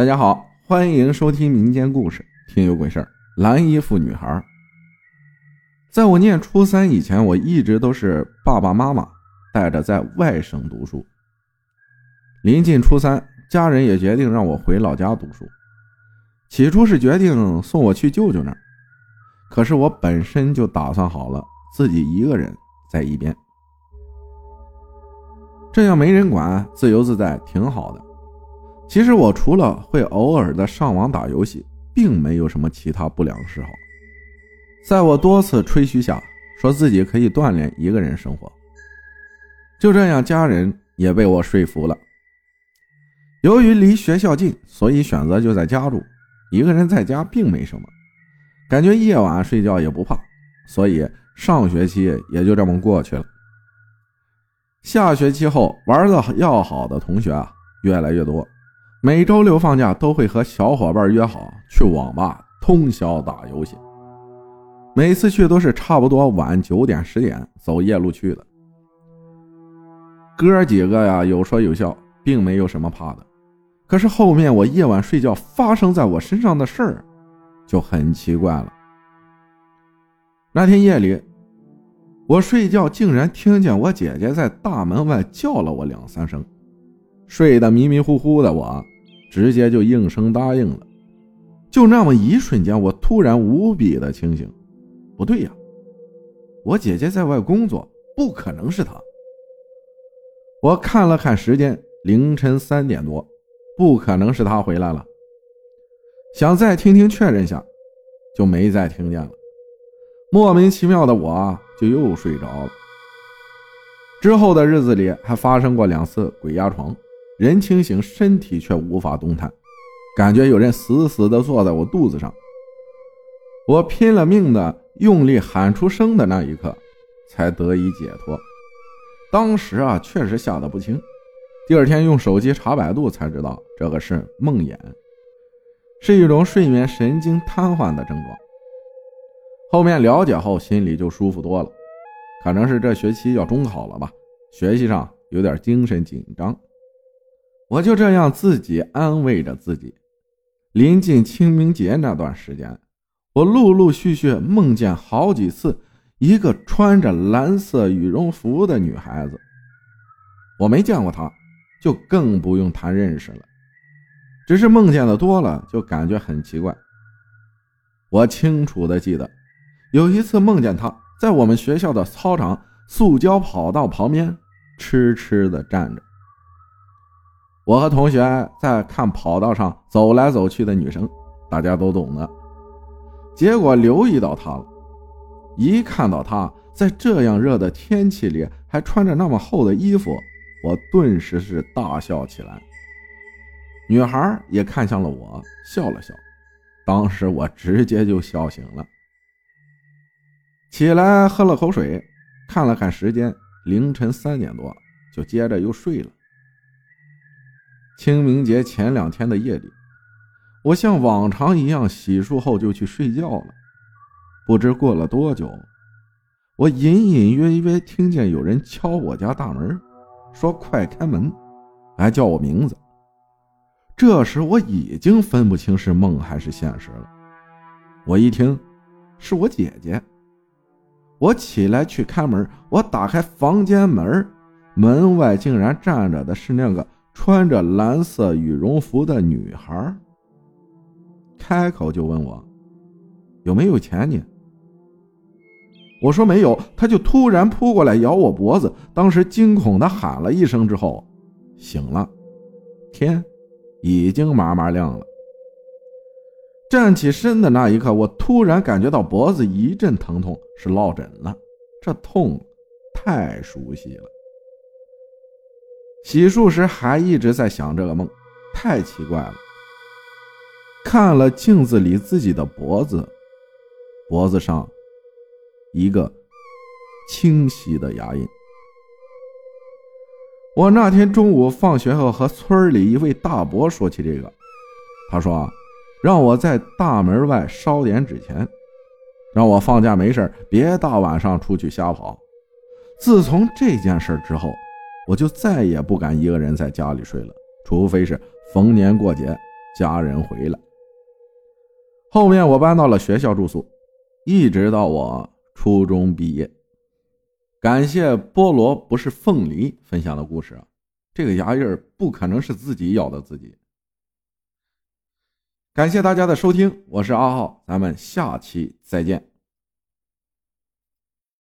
大家好，欢迎收听民间故事《听有鬼事儿》。蓝衣服女孩，在我念初三以前，我一直都是爸爸妈妈带着在外省读书。临近初三，家人也决定让我回老家读书。起初是决定送我去舅舅那儿，可是我本身就打算好了自己一个人在一边，这样没人管，自由自在，挺好的。其实我除了会偶尔的上网打游戏，并没有什么其他不良嗜好。在我多次吹嘘下，说自己可以锻炼一个人生活。就这样，家人也被我说服了。由于离学校近，所以选择就在家住。一个人在家并没什么，感觉夜晚睡觉也不怕，所以上学期也就这么过去了。下学期后，玩的要好的同学啊越来越多。每周六放假都会和小伙伴约好去网吧通宵打游戏，每次去都是差不多晚九点十点走夜路去的。哥几个呀有说有笑，并没有什么怕的。可是后面我夜晚睡觉发生在我身上的事儿就很奇怪了。那天夜里，我睡觉竟然听见我姐姐在大门外叫了我两三声，睡得迷迷糊糊的我。直接就应声答应了，就那么一瞬间，我突然无比的清醒。不对呀，我姐姐在外工作，不可能是她。我看了看时间，凌晨三点多，不可能是她回来了。想再听听确认下，就没再听见了。莫名其妙的，我就又睡着了。之后的日子里，还发生过两次鬼压床。人清醒，身体却无法动弹，感觉有人死死地坐在我肚子上。我拼了命的用力喊出声的那一刻，才得以解脱。当时啊，确实吓得不轻。第二天用手机查百度才知道，这个是梦魇，是一种睡眠神经瘫痪的症状。后面了解后，心里就舒服多了。可能是这学期要中考了吧，学习上有点精神紧张。我就这样自己安慰着自己。临近清明节那段时间，我陆陆续续梦见好几次一个穿着蓝色羽绒服的女孩子。我没见过她，就更不用谈认识了。只是梦见的多了，就感觉很奇怪。我清楚的记得，有一次梦见她在我们学校的操场塑胶跑道旁边痴痴的站着。我和同学在看跑道上走来走去的女生，大家都懂的。结果留意到她了，一看到她在这样热的天气里还穿着那么厚的衣服，我顿时是大笑起来。女孩也看向了我，笑了笑。当时我直接就笑醒了，起来喝了口水，看了看时间，凌晨三点多，就接着又睡了。清明节前两天的夜里，我像往常一样洗漱后就去睡觉了。不知过了多久，我隐隐约约听见有人敲我家大门，说：“快开门！”还叫我名字。这时我已经分不清是梦还是现实了。我一听，是我姐姐。我起来去开门，我打开房间门，门外竟然站着的是那个。穿着蓝色羽绒服的女孩开口就问我有没有钱你？我说没有，他就突然扑过来咬我脖子，当时惊恐的喊了一声之后醒了，天已经麻麻亮了。站起身的那一刻，我突然感觉到脖子一阵疼痛，是落枕了，这痛太熟悉了。洗漱时还一直在想这个梦，太奇怪了。看了镜子里自己的脖子，脖子上一个清晰的牙印。我那天中午放学后和村里一位大伯说起这个，他说让我在大门外烧点纸钱，让我放假没事别大晚上出去瞎跑。自从这件事之后。我就再也不敢一个人在家里睡了，除非是逢年过节，家人回来。后面我搬到了学校住宿，一直到我初中毕业。感谢菠萝不是凤梨分享的故事啊，这个牙印不可能是自己咬的自己。感谢大家的收听，我是阿浩，咱们下期再见。